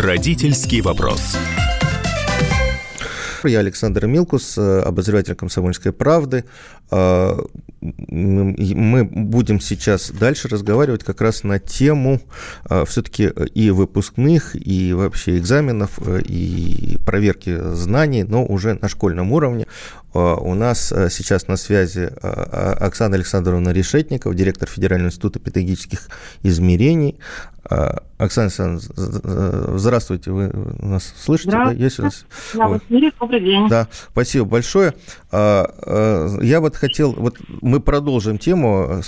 Родительский вопрос. Я Александр Милкус, э, обозреватель «Комсомольской правды». Э, мы будем сейчас дальше разговаривать как раз на тему э, все-таки и выпускных, и вообще экзаменов, и проверки знаний, но уже на школьном уровне. У нас сейчас на связи Оксана Александровна Решетникова, директор Федерального института педагогических измерений. Оксана Александровна, здравствуйте, вы нас слышите? Да, есть у нас? Да, в эфире, добрый день. Да, спасибо большое. Я вот хотел, вот мы продолжим тему,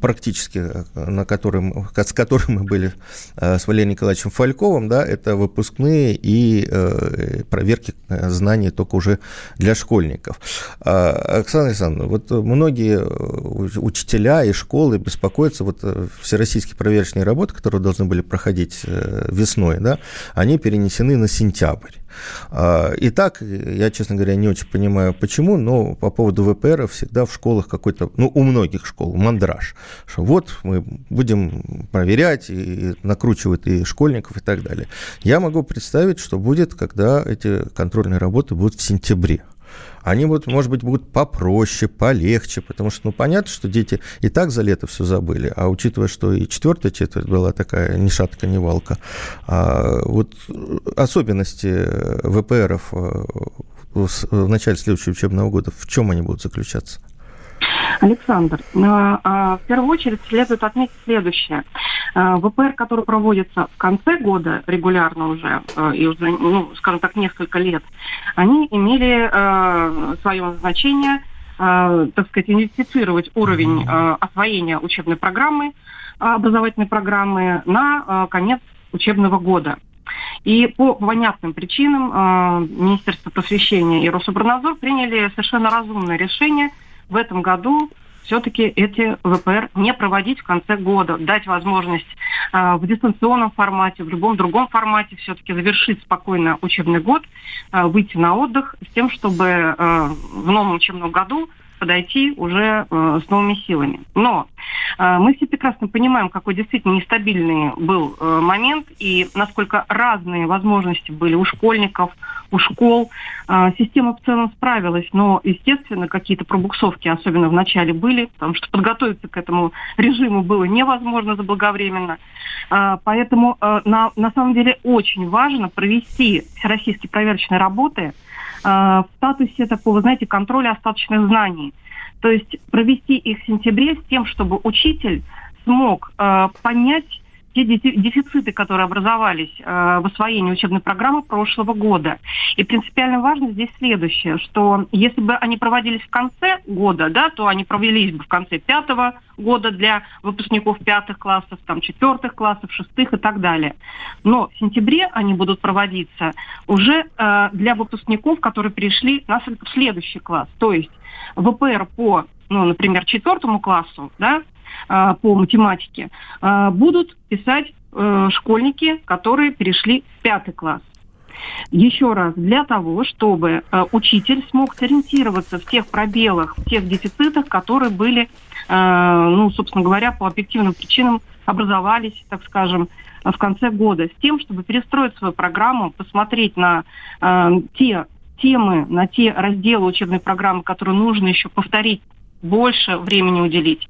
практически на которой, с которой мы были с Валерием Николаевичем Фальковым, да, это выпускные и э, проверки э, знаний только уже для школьников. Оксана Александровна, вот многие э, учителя и школы беспокоятся, вот всероссийские проверочные работы, которые должны были проходить весной, да, они перенесены на сентябрь. А, Итак, я, честно говоря, не очень понимаю, почему, но по поводу ВПР всегда в школах какой-то, ну, у многих школ, мандраж, что вот мы будем проверять, и накручивать и школьников, и так далее. Я могу представить, что будет, когда эти контрольные работы будут в сентябре они будут, может быть, будут попроще, полегче, потому что, ну, понятно, что дети и так за лето все забыли, а учитывая, что и четвертая четверть была такая ни шатка, ни валка, а вот особенности ВПРов э, в начале следующего учебного года, в чем они будут заключаться? Александр, э, а, в первую очередь следует отметить следующее. Э, ВПР, который проводится в конце года регулярно уже, э, и уже, ну, скажем так, несколько лет, они имели свое назначение, так сказать, идентифицировать уровень освоения учебной программы, образовательной программы на конец учебного года. И по понятным причинам Министерство просвещения и Рособорнадзор приняли совершенно разумное решение – в этом году все-таки эти ВПР не проводить в конце года, дать возможность э, в дистанционном формате, в любом другом формате все-таки завершить спокойно учебный год, э, выйти на отдых с тем, чтобы э, в новом учебном году подойти уже э, с новыми силами. Но э, мы все прекрасно понимаем, какой действительно нестабильный был э, момент и насколько разные возможности были у школьников, у школ. Э, система в целом справилась, но, естественно, какие-то пробуксовки, особенно в начале, были, потому что подготовиться к этому режиму было невозможно заблаговременно. Э, поэтому э, на, на самом деле очень важно провести всероссийские проверочные работы – в статусе такого, знаете, контроля остаточных знаний. То есть провести их в сентябре с тем, чтобы учитель смог э, понять те дефициты, которые образовались э, в освоении учебной программы прошлого года. И принципиально важно здесь следующее, что если бы они проводились в конце года, да, то они провелись бы в конце пятого года для выпускников пятых классов, там, четвертых классов, шестых и так далее. Но в сентябре они будут проводиться уже э, для выпускников, которые перешли на следующий класс. То есть ВПР по, ну, например, четвертому классу, да, а, по математике, а, будут писать э, школьники, которые перешли в пятый класс. Еще раз, для того, чтобы э, учитель смог сориентироваться в тех пробелах, в тех дефицитах, которые были, э, ну, собственно говоря, по объективным причинам образовались, так скажем, в конце года, с тем, чтобы перестроить свою программу, посмотреть на те темы, на те разделы учебной программы, которые нужно еще повторить больше времени уделить.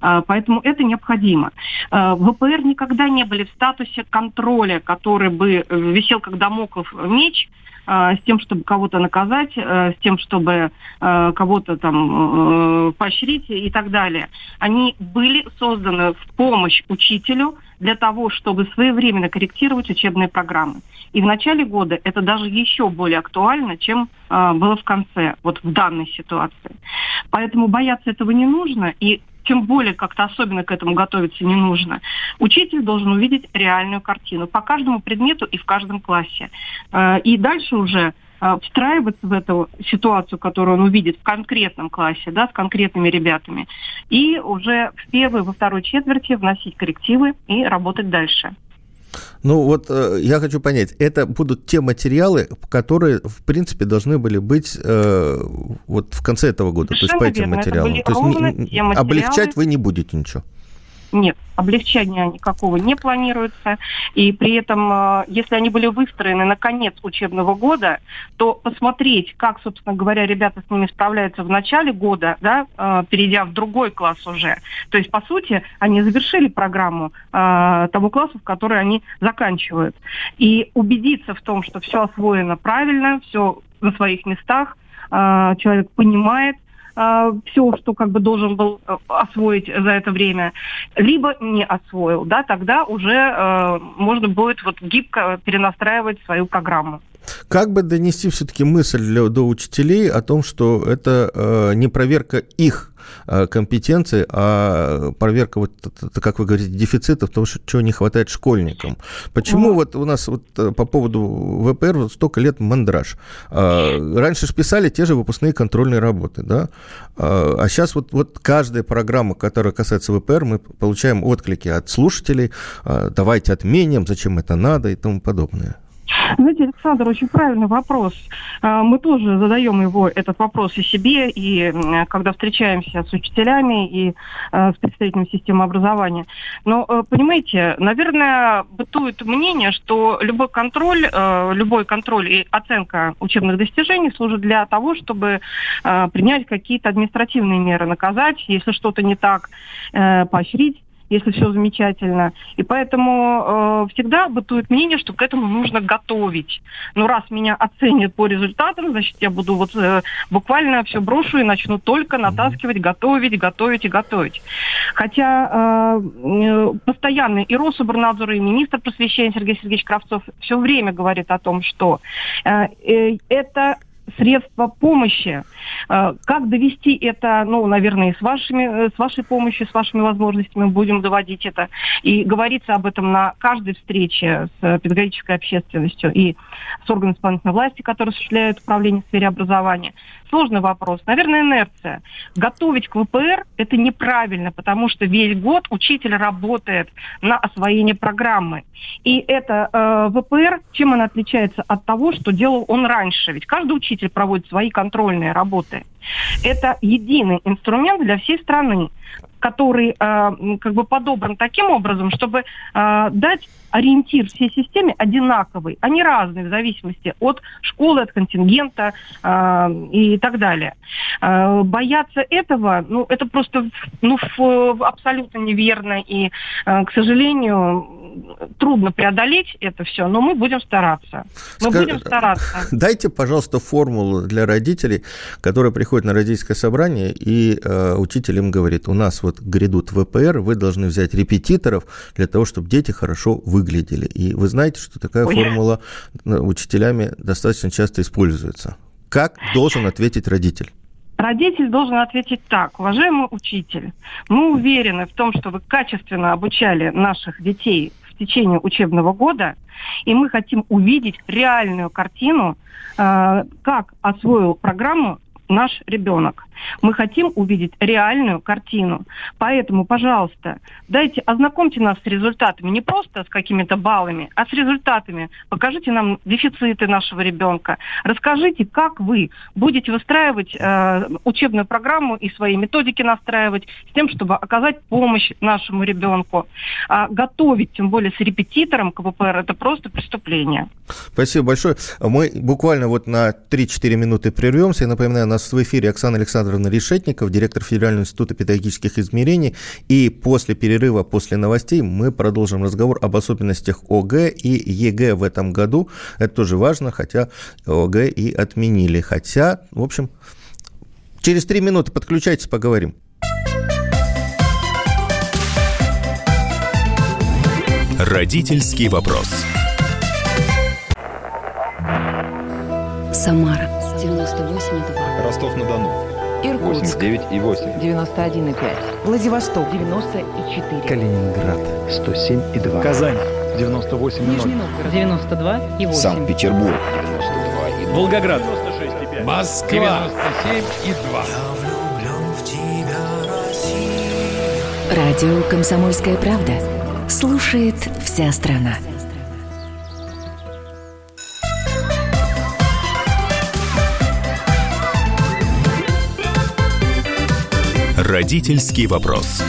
А, поэтому это необходимо. А, ВПР никогда не были в статусе контроля, который бы э, висел как домоклов меч, а, с тем, чтобы кого-то наказать, э, с тем, чтобы э, кого-то там поощрить и так далее. Они были созданы в помощь учителю для того, чтобы своевременно корректировать учебные программы. И в начале года это даже еще более актуально, чем э, было в конце, вот в данной ситуации. Поэтому бояться этого не нужно, и тем более как-то особенно к этому готовиться не нужно. Учитель должен увидеть реальную картину по каждому предмету и в каждом классе. Э, и дальше уже встраиваться в эту ситуацию, которую он увидит в конкретном классе, да, с конкретными ребятами, и уже в первой, во второй четверти вносить коррективы и работать дальше. Ну вот э, я хочу понять, это будут те материалы, которые, в принципе, должны были быть э, вот в конце этого года, Совершенно то есть по этим верно. материалам. То есть не, материалы. облегчать вы не будете ничего. Нет, облегчения никакого не планируется. И при этом, э, если они были выстроены на конец учебного года, то посмотреть, как, собственно говоря, ребята с ними справляются в начале года, да, э, перейдя в другой класс уже. То есть, по сути, они завершили программу э, того класса, в который они заканчивают. И убедиться в том, что все освоено правильно, все на своих местах, человек понимает, э, все, что как бы должен был э, освоить за это время, либо не освоил, да, тогда уже э, можно будет вот гибко перенастраивать свою программу. Как бы донести все-таки мысль для, до учителей о том, что это э, не проверка их э, компетенции, а проверка, вот, как вы говорите, дефицитов, того, что, чего не хватает школьникам. Почему mm. вот у нас вот э, по поводу ВПР вот столько лет мандраж? Э, раньше же писали те же выпускные контрольные работы, да? Э, а сейчас вот, вот каждая программа, которая касается ВПР, мы получаем отклики от слушателей, э, давайте отменим, зачем это надо и тому подобное. Знаете, Александр, очень правильный вопрос. А, мы тоже задаем его, этот вопрос и себе, и когда встречаемся с учителями и а, с представителями системы образования. Но, э, понимаете, наверное, бытует мнение, что любой контроль, э, любой контроль и оценка учебных достижений служит для того, чтобы э, принять какие-то административные меры, наказать, если что-то не так, поощрить если все замечательно. И поэтому э, всегда бытует мнение, что к этому нужно готовить. Но раз меня оценят по результатам, значит, я буду вот э, буквально все брошу и начну только натаскивать, готовить, готовить и готовить. Хотя э, э постоянно и Рособорнадзор, и министр просвещения Сергей Сергеевич Кравцов все время говорит о том, что э, э, это средства помощи. Э, как довести это, ну, наверное, с, вашими, э, с вашей помощью, с вашими возможностями будем доводить это. И говорится об этом на каждой встрече с педагогической общественностью и с органами исполнительной власти, которые осуществляют управление в сфере образования сложный вопрос. Наверное, инерция. Готовить к ВПР – это неправильно, потому что весь год учитель работает на освоение программы. И это э, ВПР, чем он отличается от того, что делал он раньше? Ведь каждый учитель проводит свои контрольные работы. Это единый инструмент для всей страны который э, как бы подобран таким образом, чтобы э, дать ориентир всей системе одинаковый, а не разный в зависимости от школы, от контингента э, и так далее. Э, бояться этого, ну, это просто ну, абсолютно неверно, и, э, к сожалению, трудно преодолеть это все, но мы будем стараться. Мы Скажи, будем стараться. Дайте, пожалуйста, формулу для родителей, которые приходят на родительское собрание, и э, учитель им говорит, у нас вот грядут ВПР, вы должны взять репетиторов для того, чтобы дети хорошо выглядели. И вы знаете, что такая Ой. формула э, учителями достаточно часто используется. Как должен ответить родитель? Родитель должен ответить так. Уважаемый учитель, мы уверены в том, что вы качественно обучали наших детей в течение учебного года, и мы хотим увидеть реальную картину, э, как освоил программу наш ребенок. Мы хотим увидеть реальную картину. Поэтому, пожалуйста, дайте, ознакомьте нас с результатами, не просто с какими-то баллами, а с результатами. Покажите нам дефициты нашего ребенка. Расскажите, как вы будете выстраивать э, учебную программу и свои методики настраивать с тем, чтобы оказать помощь нашему ребенку. А готовить, тем более с репетитором КВПР, это просто преступление. Спасибо большое. Мы буквально вот на 3-4 минуты прервемся. Я напоминаю, у нас в эфире Оксана Александровна Александровна Решетников, директор Федерального института педагогических измерений. И после перерыва, после новостей мы продолжим разговор об особенностях ОГЭ и ЕГЭ в этом году. Это тоже важно, хотя ОГЭ и отменили. Хотя, в общем, через три минуты подключайтесь, поговорим. Родительский вопрос. Самара 98,2. Ростов-на-Дону. Иркутск. 89 и 8. 91 и 5. Владивосток. 94. Калининград. 107 и 2. Казань. 98 и 0. Нижний Новгород. 92 и 8. Санкт-Петербург. 92 и 2. Волгоград. 96 и 5. Москва. 97 и 2. Радио «Комсомольская правда». Слушает вся страна. Родительский вопрос.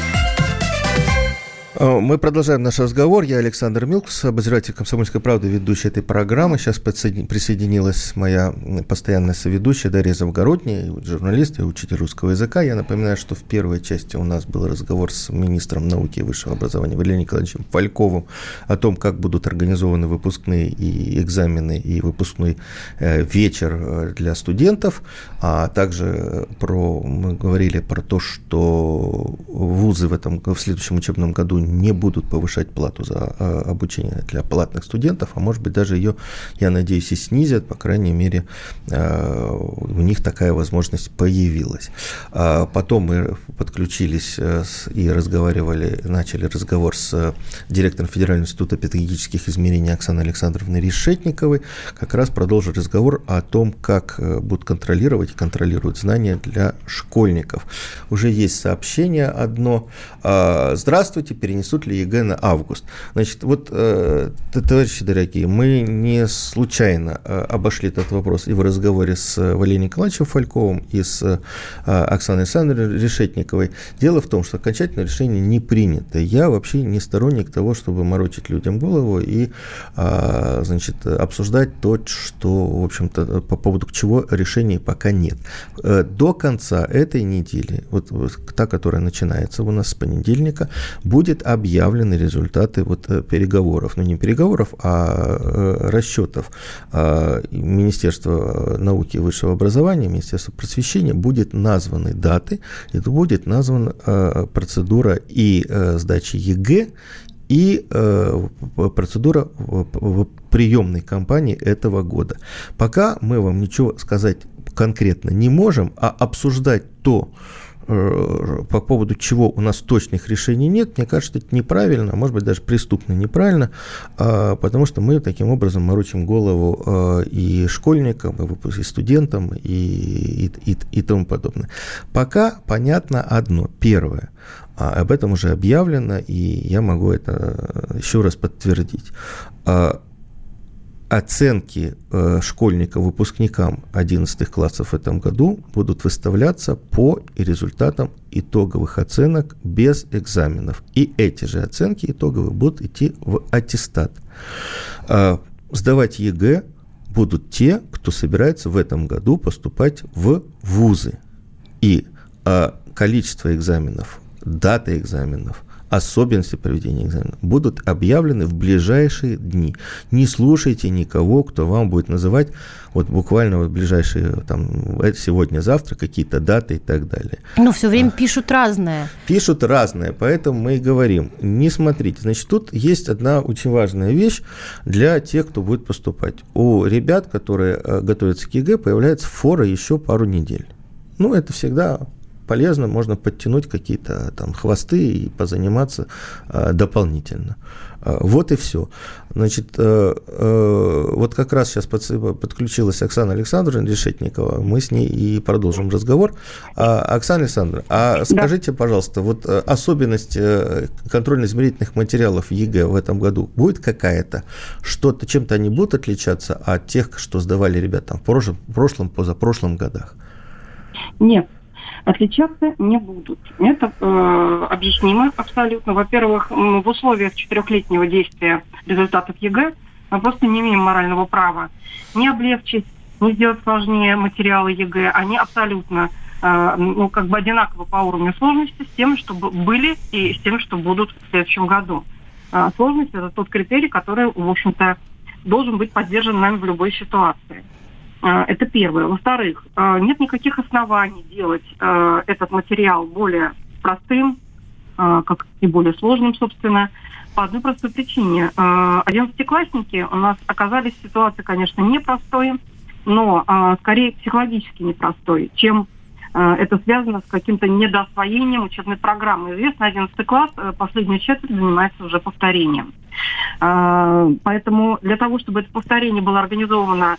Э, мы продолжаем наш разговор. Я Александр Милкус, обозреватель «Комсомольской правды», ведущий этой программы. Сейчас присоединилась моя постоянная соведущая Дарья Завгородняя, журналист и учитель русского языка. Я напоминаю, что в первой части у нас был разговор с министром науки и высшего образования Валерием Николаевичем Фальковым о том, как будут организованы выпускные и экзамены, и выпускной э, вечер э, для студентов. А также про, мы говорили про то, что вузы в, этом, в следующем учебном году не будут повышать плату за а, обучение для платных студентов, а может быть даже ее, я надеюсь, и снизят, по крайней мере, а, у них такая возможность появилась. А потом мы подключились э, и разговаривали, начали разговор с директором Федерального института педагогических измерений Оксаной Александровной Решетниковой, как раз продолжили разговор о том, как э, будут контролировать и контролируют знания для школьников. Уже есть сообщение одно. Здравствуйте, перенесут ли ЕГЭ на август. Значит, вот, э, товарищи дорогие, мы не случайно э, обошли этот вопрос и в разговоре с Валерием Николаевичем Фальковым, и с э, Оксаной Александровной Решетниковой. Дело в том, что окончательное решение не принято. Я вообще не сторонник того, чтобы морочить людям голову и, а, значит, обсуждать то, что, в общем-то, по поводу чего решения пока нет. До конца этой недели, вот та, которая начинается у нас с понедельника, будет объявлены результаты вот э, переговоров, ну не переговоров, а э, расчетов а, Министерства науки и высшего образования, Министерства просвещения, будет названы даты, это будет названа э, процедура и сдачи ЕГЭ, и процедура приемной кампании этого года. Пока мы вам ничего сказать конкретно не можем, а обсуждать то, Э, по поводу чего у нас точных решений нет, мне кажется, это неправильно, а может быть даже преступно неправильно, а, потому что мы таким образом морочим голову а, и школьникам, и студентам, и, и, и, и тому подобное. Пока понятно одно. Первое. А об этом уже объявлено, и я могу это еще раз подтвердить оценки э, школьникам, выпускникам 11 классов в этом году будут выставляться по результатам итоговых оценок без экзаменов. И эти же оценки итоговые будут идти в аттестат. Э, сдавать ЕГЭ будут те, кто собирается в этом году поступать в вузы. И э, количество экзаменов, дата экзаменов – особенности проведения экзамена будут объявлены в ближайшие дни. Не слушайте никого, кто вам будет называть вот буквально вот ближайшие там сегодня-завтра какие-то даты и так далее. Ну, все время а, пишут разное. Пишут разное, поэтому мы и говорим, не смотрите. Значит, тут есть одна очень важная вещь для тех, кто будет поступать. У ребят, которые э, готовятся к ЕГЭ, появляется фора еще пару недель. Ну, это всегда полезно, можно подтянуть какие-то там хвосты и позаниматься э, дополнительно. Э, вот и все. Значит, э, э, вот как раз сейчас под, подключилась Оксана Александровна Решетникова, мы с ней и продолжим разговор. А, Оксана Александровна, а скажите, пожалуйста, вот э, особенность э, контрольно-измерительных материалов ЕГЭ в этом году будет какая-то? Что-то, чем-то они будут отличаться от тех, что сдавали ребята в прошлом, прошлом позапрошлом годах? Нет, отличаться не будут. Это э, объяснимо абсолютно. Во-первых, в условиях четырехлетнего действия результатов ЕГЭ мы просто не имеем морального права не облегчить, не сделать сложнее материалы ЕГЭ. Они абсолютно э, ну, как бы одинаково по уровню сложности с тем, что были и с тем, что будут в следующем году. Э, сложность – это тот критерий, который, в общем-то, должен быть поддержан нами в любой ситуации. А, это первое. Во-вторых, а, нет никаких оснований делать а, этот материал более простым, как и более сложным, собственно, по одной простой причине. Одиннадцатиклассники у нас оказались в ситуации, конечно, непростой, но скорее психологически непростой, чем это связано с каким-то недоосвоением учебной программы. Известно, 11 класс, последнюю четверть занимается уже повторением. Поэтому для того, чтобы это повторение было организовано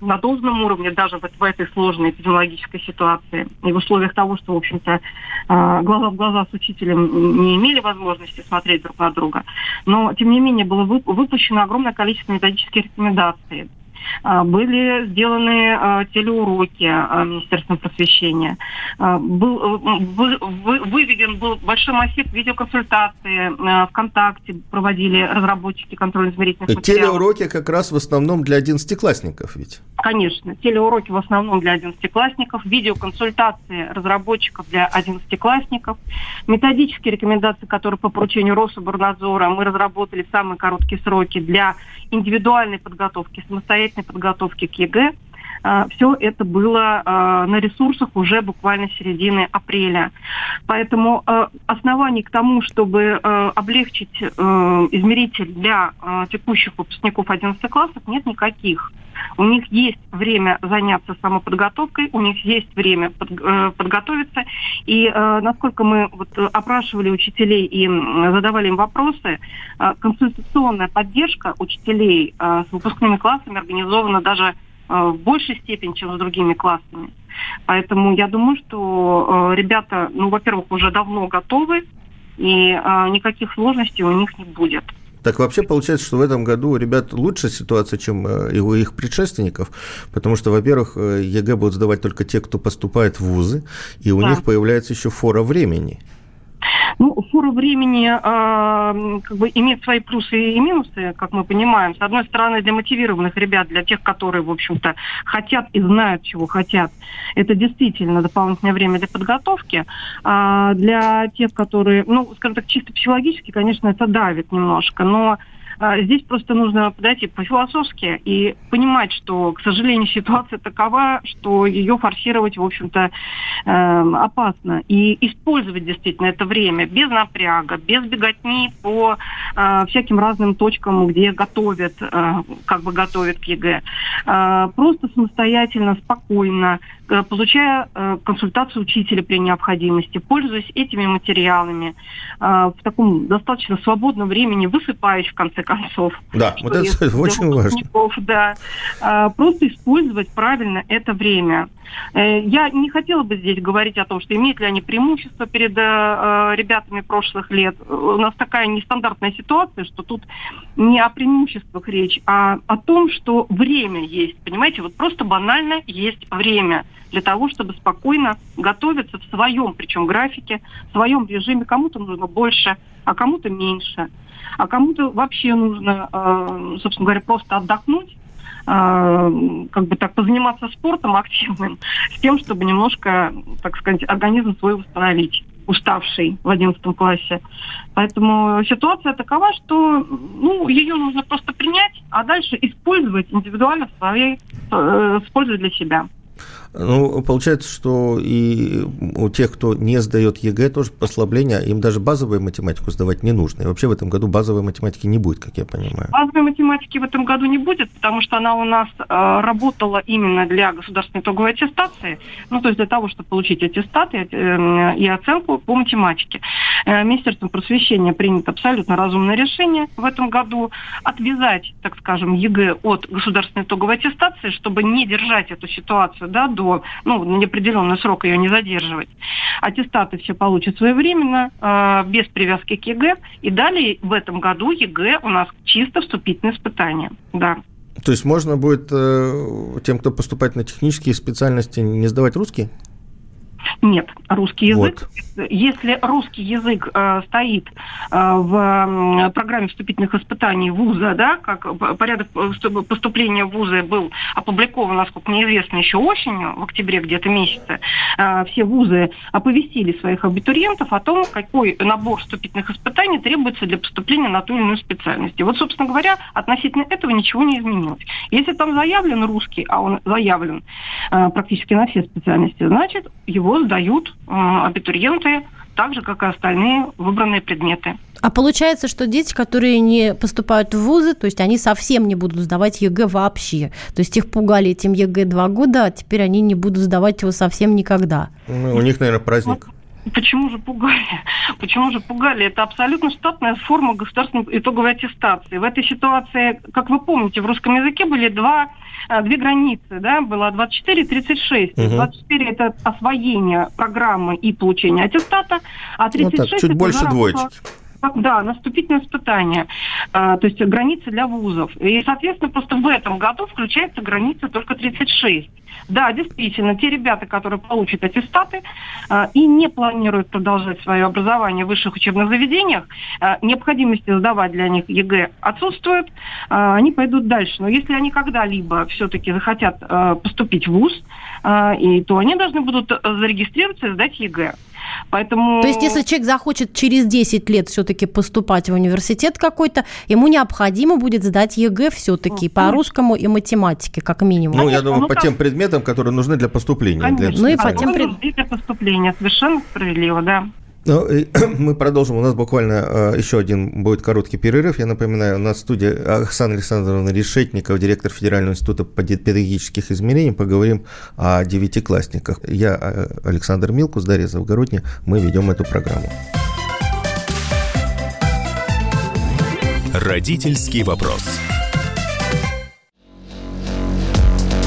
на должном уровне даже вот в этой сложной эпидемиологической ситуации и в условиях того, что, в общем-то, а, глаза в глаза с учителем не имели возможности смотреть друг на друга. Но, тем не менее, было выпущено огромное количество методических рекомендаций. А, Были сделаны а, телеуроки а, Министерством просвещения. Был, э, вы- вы- выведен был большой массив видеоконсультации. ВКонтакте проводили разработчики контрольно-измерительных материалов. Телеуроки как раз в основном для одиннадцатиклассников ведь. Конечно, телеуроки в основном для одиннадцатиклассников, видеоконсультации разработчиков для одиннадцатиклассников, методические рекомендации, которые по поручению Рособорнадзора мы разработали в самые короткие сроки для индивидуальной подготовки, самостоятельной подготовки к ЕГЭ. Все это было а, на ресурсах уже буквально середины апреля. Поэтому а, оснований к тому, чтобы а, облегчить измеритель для а, текущих выпускников 11 классов, нет никаких. У них есть время заняться самоподготовкой, у них есть время под- э, подготовиться. И э, насколько мы вот опрашивали учителей и задавали им вопросы, э, консультационная поддержка учителей э, с выпускными классами организована даже в большей степени, чем с другими классами. Поэтому я думаю, что э, ребята, ну, во-первых, уже давно готовы, и э, никаких сложностей у них не будет. Так вообще получается, что в этом году у ребят лучшая ситуация, чем э, и у их предшественников, потому что, во-первых, э, ЕГЭ будут сдавать только те, кто поступает в вузы, и у Да. них появляется еще фора времени. Фора времени э, как бы имеет свои плюсы и минусы, как мы понимаем. С одной стороны, для мотивированных ребят, для тех, которые, в общем-то, хотят и знают, чего хотят, это действительно дополнительное время для подготовки. А для тех, которые, ну, скажем так, чисто психологически, конечно, это давит немножко, но Здесь просто нужно подойти по-философски и понимать, что, к сожалению, ситуация такова, что ее форсировать, в общем-то, э, опасно. И использовать действительно это время без напряга, без беготни по э, всяким разным точкам, где готовят, э, как бы готовят к ЕГЭ. Э, просто самостоятельно, спокойно, получая э, консультацию учителя при необходимости, пользуясь этими материалами, э, в таком достаточно свободном времени, высыпаясь в конце концов. Да, вот это очень важно. Да. Просто использовать правильно это время. Э, Я не хотела бы здесь говорить о том, что имеют ли они преимущество перед э, э, ребятами прошлых лет. У нас такая нестандартная ситуация, что тут не о преимуществах речь, а о том, что время есть. Понимаете, вот просто банально есть время для того, чтобы спокойно готовиться в своем, причем графике, в своем режиме. Кому-то нужно больше, а кому-то меньше. А кому-то вообще нужно, э, собственно говоря, просто отдохнуть, э, как бы так позаниматься спортом активным, с тем, чтобы немножко, так сказать, организм свой восстановить уставший в 11 классе. Поэтому ситуация такова, что ну, ее нужно просто принять, а дальше использовать индивидуально в своей, э, для себя. Ну, получается, что и у тех, кто не сдает ЕГЭ, тоже послабление, им даже базовую математику сдавать не нужно. И вообще в этом году базовой математики не будет, как я понимаю. Базовой математики в этом году не будет, потому что она у нас э, работала именно для государственной итоговой аттестации, ну, то есть для того, чтобы получить аттестат и, э, и оценку по математике. Э, Министерством просвещения принято абсолютно разумное решение в этом году отвязать, так скажем, ЕГЭ от государственной итоговой аттестации, чтобы не держать эту ситуацию да, до, ну, на неопределенный срок ее не задерживать. Аттестаты все получат своевременно, э, без привязки к ЕГЭ. И далее в этом году ЕГЭ у нас чисто вступительное испытание. Да. То есть можно будет э, тем, кто поступает на технические специальности, не сдавать русский? Нет, русский язык. Вот. Если русский язык э, стоит э, в м, программе вступительных испытаний вуза, да, как порядок э, поступления в вузы был опубликован, насколько мне известно, еще осенью, в октябре где-то месяце, э, все вузы оповестили своих абитуриентов о том, какой набор вступительных испытаний требуется для поступления на ту или иную специальность. И вот, собственно говоря, относительно этого ничего не изменилось. Если там заявлен русский, а он заявлен э, практически на все специальности, значит, его сдают э, абитуриенты так же, как и остальные выбранные предметы. А получается, что дети, которые не поступают в вузы, то есть они совсем не будут сдавать ЕГЭ вообще. То есть их пугали этим ЕГЭ два года, а теперь они не будут сдавать его совсем никогда. Ну, у них, наверное, праздник. Почему же пугали? Почему же пугали? Это абсолютно штатная форма государственной итоговой аттестации. В этой ситуации, как вы помните, в русском языке были два, две границы, да, было 24 и 36. Мгм. 24 это освоение программы и получение аттестата, а Ну 36 так, чуть это больше уже работа- Да, на вступительное испытание. А, то есть границы для вузов. И, соответственно, просто в этом году включается граница только 36. Да, действительно, те ребята, которые получат аттестаты э, и не планируют продолжать свое образование в высших учебных заведениях, э, необходимости сдавать для них ЕГЭ отсутствует, э, они пойдут дальше. Но если они когда-либо все-таки захотят э, поступить в ВУЗ, э, и, то они должны будут зарегистрироваться и сдать ЕГЭ. Поэтому... То есть, если человек захочет через 10 лет все-таки поступать в университет какой-то, ему необходимо будет сдать ЕГЭ все-таки по русскому и математике, как минимум. Ну, я думаю, ну, по тем предметам, которые нужны для поступления. Конечно. Для... Ну и по тем предметам. Для поступления, совершенно справедливо, да. Ну, мы продолжим. У нас буквально э, еще один будет короткий перерыв. Я напоминаю, у нас в студии Оксана Александровна Решетникова, директор Федерального института педагогических измерений. Поговорим о девятиклассниках. Я э, Александр Милкус, Дарья Завгородня. Мы ведем эту программу. Родительский вопрос.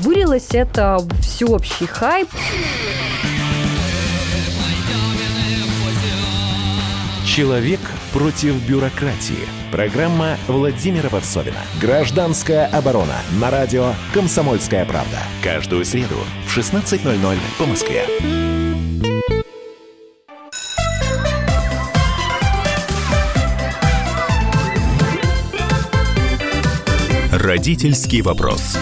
Вылилось это в всеобщий хайп. Человек против бюрократии. Программа Владимира Варсовина. Гражданская оборона. На радио «Комсомольская правда». Каждую среду в 16.00 по Москве. Родительский вопрос.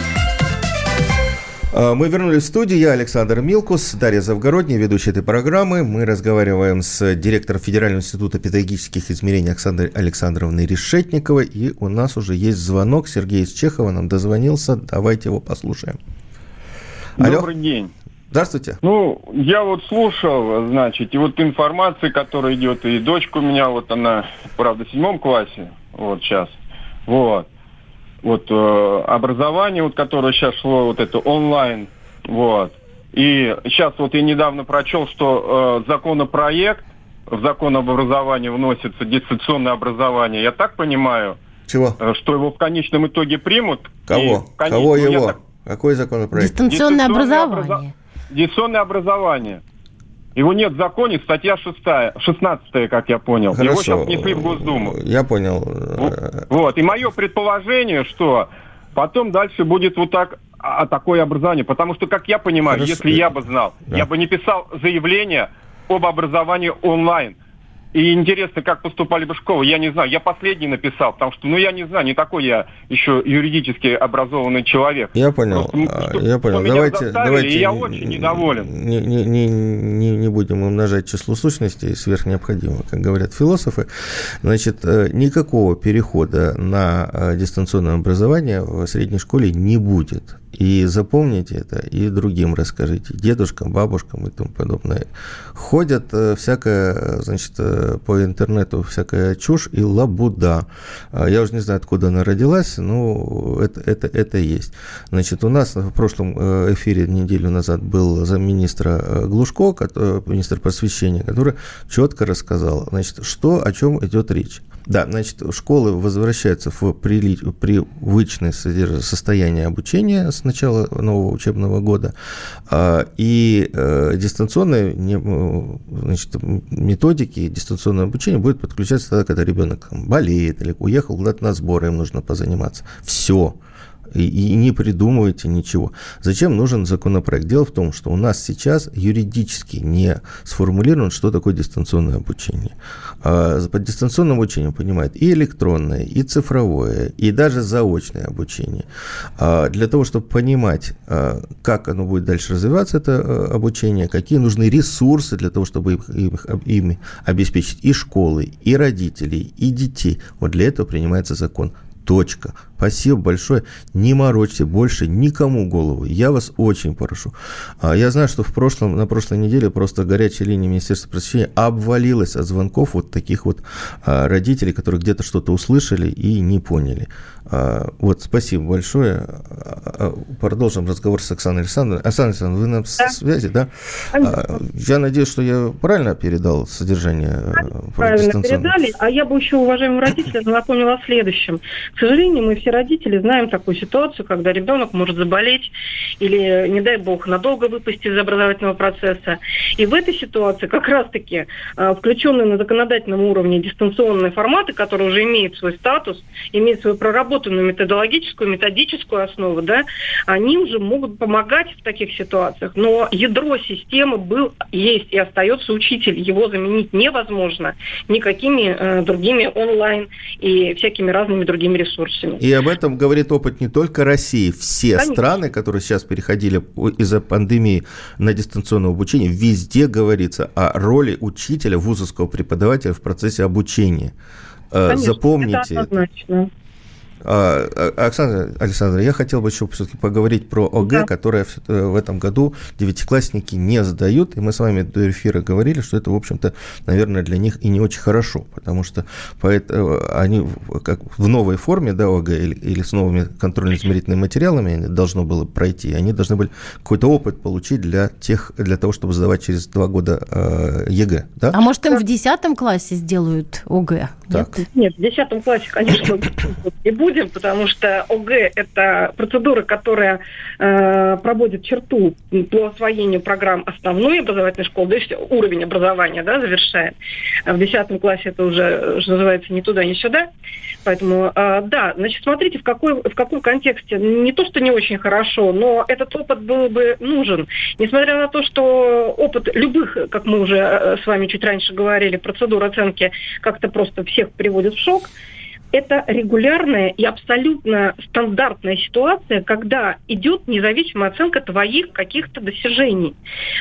А, мы вернулись в студию. Я Александр Милкус, Дарья Завгородняя, ведущая этой программы. Мы разговариваем с директором Федерального института педагогических измерений Александрой Александровной Решетниковой. И у нас уже есть звонок. Сергей из Чехова нам дозвонился. Давайте его послушаем. Алло. Добрый день. Здравствуйте. Ну, я вот слушал, значит, и вот информация, которая идет, и дочка у меня, вот она, правда, в седьмом классе, вот сейчас, вот вот э, образование, вот, которое сейчас шло, вот это онлайн, вот. И сейчас вот я недавно прочел, что э, законопроект в закон об образовании вносится дистанционное образование. Я так понимаю, Чего? Э, что его в конечном итоге примут. Кого? И, конечно, Кого его? Так... Какой законопроект? Дистанционное, дистанционное образование. Образо... Дистанционное образование. Его нет в законе, статья 6, 16, как я понял. Хорошо. Его сейчас внесли в Госдуму. Я понял. Вот. И мое предположение, что потом дальше будет вот так а, такое образование. Потому что, как я понимаю, Хорошо. если я бы знал, да. я бы не писал заявление об образовании онлайн. И интересно, как поступали бы школы. Я не знаю, я последний написал, потому что, ну, я не знаю, не такой я еще юридически образованный человек. Я понял, Просто, что, я понял. Давайте, давайте. И я очень недоволен. Не, не, не, не, не будем умножать число сущностей сверх необходимого, как говорят философы. Значит, э, никакого перехода на э, дистанционное образование в средней школе не будет. И запомните это, и другим расскажите, дедушкам, бабушкам и тому подобное. Ходят э, всякое, значит, э, по интернету всякая чушь и лабуда. А я уже не знаю, откуда она родилась, но это, это, это есть. Значит, у нас в прошлом э, эфире неделю назад был замминистра Глушко, министр просвещения, который четко рассказал, значит, что, о чем идет речь. Да, значит, школы возвращаются в привычное состояние обучения с начала нового учебного года, а, и э, дистанционные значит, методики дистанционного обучения будет подключаться тогда, когда ребенок болеет или уехал куда-то на сборы, им нужно позаниматься. Все и, не придумывайте ничего. Зачем нужен законопроект? Дело в том, что у нас сейчас юридически не сформулировано, что такое дистанционное обучение. А под дистанционным обучением понимают и электронное, и цифровое, и даже заочное обучение. А для того, чтобы понимать, а, как оно будет дальше развиваться, это а, обучение, какие нужны ресурсы для того, чтобы их, их, ими обеспечить и школы, и родителей, и детей, вот для этого принимается закон Точка. Спасибо большое. Не морочьте больше никому голову. Я вас очень прошу. А, Я знаю, что в прошлом, на прошлой неделе просто горячая линия Министерства просвещения обвалилась от звонков вот таких вот а, родителей, которые где-то что-то услышали и не поняли. А, Вот, спасибо большое. А, Продолжим разговор с Оксаной Александровной. Оксана Александровна, вы на Да. связи, да? А, Я надеюсь, что я правильно передал содержание э, Правильно передали. А я бы еще уважаемым родителям напомнила о следующем. К сожалению, мы все родители знаем такую ситуацию, когда ребенок может заболеть или, не дай бог, надолго выпасть из образовательного процесса. И в этой ситуации как раз-таки включенные на законодательном уровне дистанционные форматы, которые уже имеют свой статус, имеют свою проработанную методологическую, методическую основу, да, они уже могут помогать в таких ситуациях. Но ядро системы был, есть и остается учитель. Его заменить невозможно никакими э, другими онлайн и всякими разными другими ресурсами. И об этом говорит опыт не только России. Все Конечно. страны, которые сейчас переходили из-за пандемии на дистанционное обучение, везде говорится о роли учителя, вузовского преподавателя в процессе обучения. Э, Конечно, Запомните. Это однозначно. А, а, Оксана Александровна, я хотел бы еще все-таки поговорить про ОГЭ, Да. которое в, э, в этом году девятиклассники не сдают. И мы с вами до эфира говорили, что это, в общем-то, наверное, для них и не очень хорошо, потому что э, они в- как в новой форме да, ОГЭ или, или с новыми контрольно-измерительными материалами должно было пройти. Они должны были какой-то опыт получить для, тех, для того, чтобы сдавать через два года э, ЕГЭ. Да? А может, им в 10 классе сделают ОГЭ? Так. Нет, в 10 классе, конечно, не будем, потому что ОГЭ – это процедура, которая э, проводит черту по освоению программ основной образовательной школы, то есть уровень образования да, завершает. В 10 классе это уже, что называется, ни туда, ни сюда. Поэтому, э, да, значит, смотрите, в, какой, в каком контексте. Не то, что не очень хорошо, но этот опыт был бы нужен. Несмотря на то, что опыт любых, как мы уже э, с вами чуть раньше говорили, процедур оценки как-то просто всех приводит в шок, это регулярная и абсолютно стандартная ситуация, когда идет независимая оценка твоих каких-то достижений.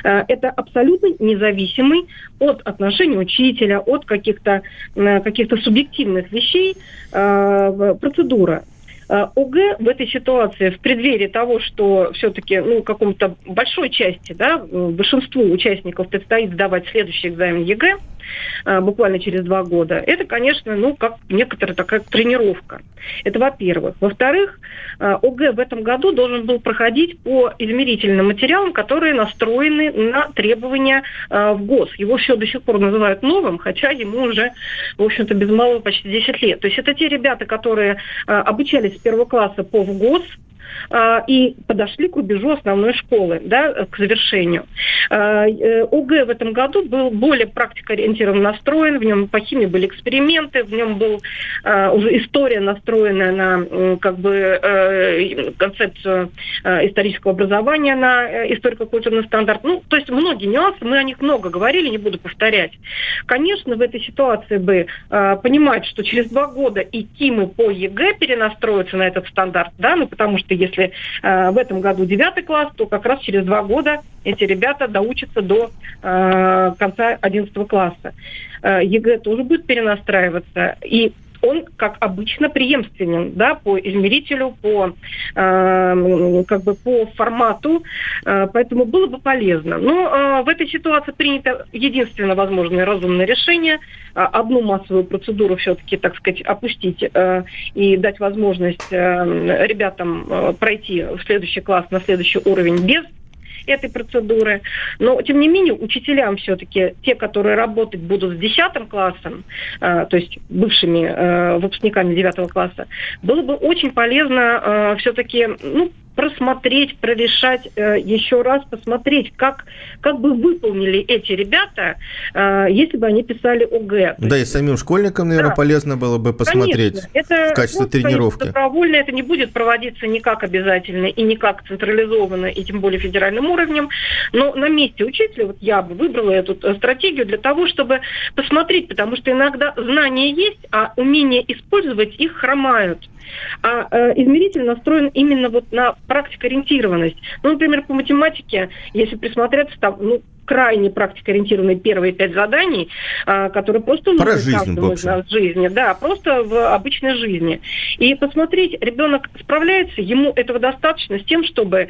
Э, Это абсолютно независимый от отношений учителя, от каких-то э, каких-то субъективных вещей э, процедура. ОГЭ в этой ситуации, в преддверии того, что все-таки ну, какому-то большой части, да, большинству участников предстоит сдавать следующий экзамен ЕГЭ, буквально через два года, это, конечно, ну, как некоторая такая тренировка. Это во-первых. Во-вторых, э, ОГЭ в этом году должен был проходить по измерительным материалам, которые настроены на требования э, в ГОС. Его все до сих пор называют новым, хотя ему уже, в общем-то, без малого почти 10 лет. То есть это те ребята, которые э, обучались с первого класса по ВГОС, э, и подошли к рубежу основной школы, да, к завершению. Э, э, ОГЭ в этом году был более практикоориентированно настроен, в нем по химии были эксперименты, в нем был э, уже история настроена на как бы э, концепцию э, исторического образования на историко-культурный стандарт. Ну, то есть многие нюансы, мы о них много говорили, не буду повторять. Конечно, в этой ситуации бы понимать, что через два года и КИМы по ЕГЭ перенастроятся на этот стандарт, да, ну потому что если э, в этом году девятый класс, то как раз через два года эти ребята доучатся до э, конца 11 класса. Э, ЕГЭ тоже будет перенастраиваться. И он, как обычно, преемственен да, по измерителю, по, э, как бы по формату, э, поэтому было бы полезно. Но э, в этой ситуации принято единственно возможное разумное решение э, одну массовую процедуру все-таки, так сказать, опустить э, и дать возможность э, ребятам э, пройти в следующий класс на следующий уровень без этой процедуры. Но, тем не менее, учителям все-таки, те, которые работать будут с 10 классом, э, то есть бывшими э, выпускниками 9 класса, было бы очень полезно э, все-таки ну, просмотреть, прорешать э, еще раз, посмотреть, как, как бы выполнили эти ребята, э, если бы они писали ОГЭ. Да, и самим школьникам, наверное, Да. полезно было бы посмотреть Конечно, это, в качестве ну, конечно, тренировки. добровольно это не будет проводиться никак обязательно и никак централизованно, и тем более федеральным уровнем. Но на месте учителя вот я бы выбрала эту э, стратегию для того, чтобы посмотреть, потому что иногда знания есть, а умение использовать их хромают. А э, измеритель настроен именно вот на практикоориентированность. Ну, например, по математике, если присмотреться, там, ну, крайне практикоориентированные первые пять заданий, а, которые просто Про нужны жизнь, каждому в из нас в жизни. Да, просто в обычной жизни. И посмотреть, ребенок справляется, ему этого достаточно с тем, чтобы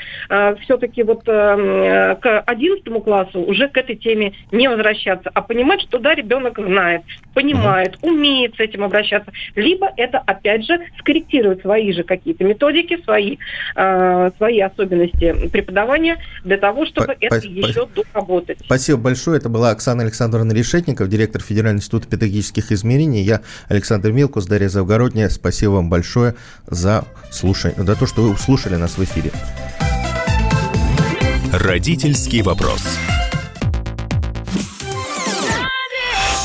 все-таки вот э, к 11 классу уже к этой теме не возвращаться, а понимать, что да, ребенок знает, понимает, умеет с этим обращаться. Либо это, опять же, скорректировать свои же какие-то методики, свои, э, свои особенности преподавания для того, чтобы По- это по- еще доработать. Спасибо большое. Это была Оксана Александровна Решетников, директор Федерального института педагогических измерений. Я Александр Милкус, Дарья Завгородняя. Спасибо вам большое за, слушание, за то, что вы услышали нас в эфире. Родительский вопрос.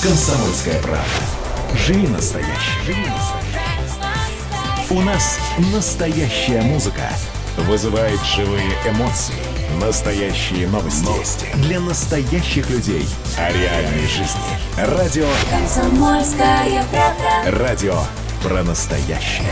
Комсомольская правда. Живи настоящий. Живи настоящий. У нас настоящая музыка. Вызывает живые эмоции. Настоящие новости. Новости. Для настоящих людей. О реальной жизни. Радио. Комсомольская правда. Радио про настоящее.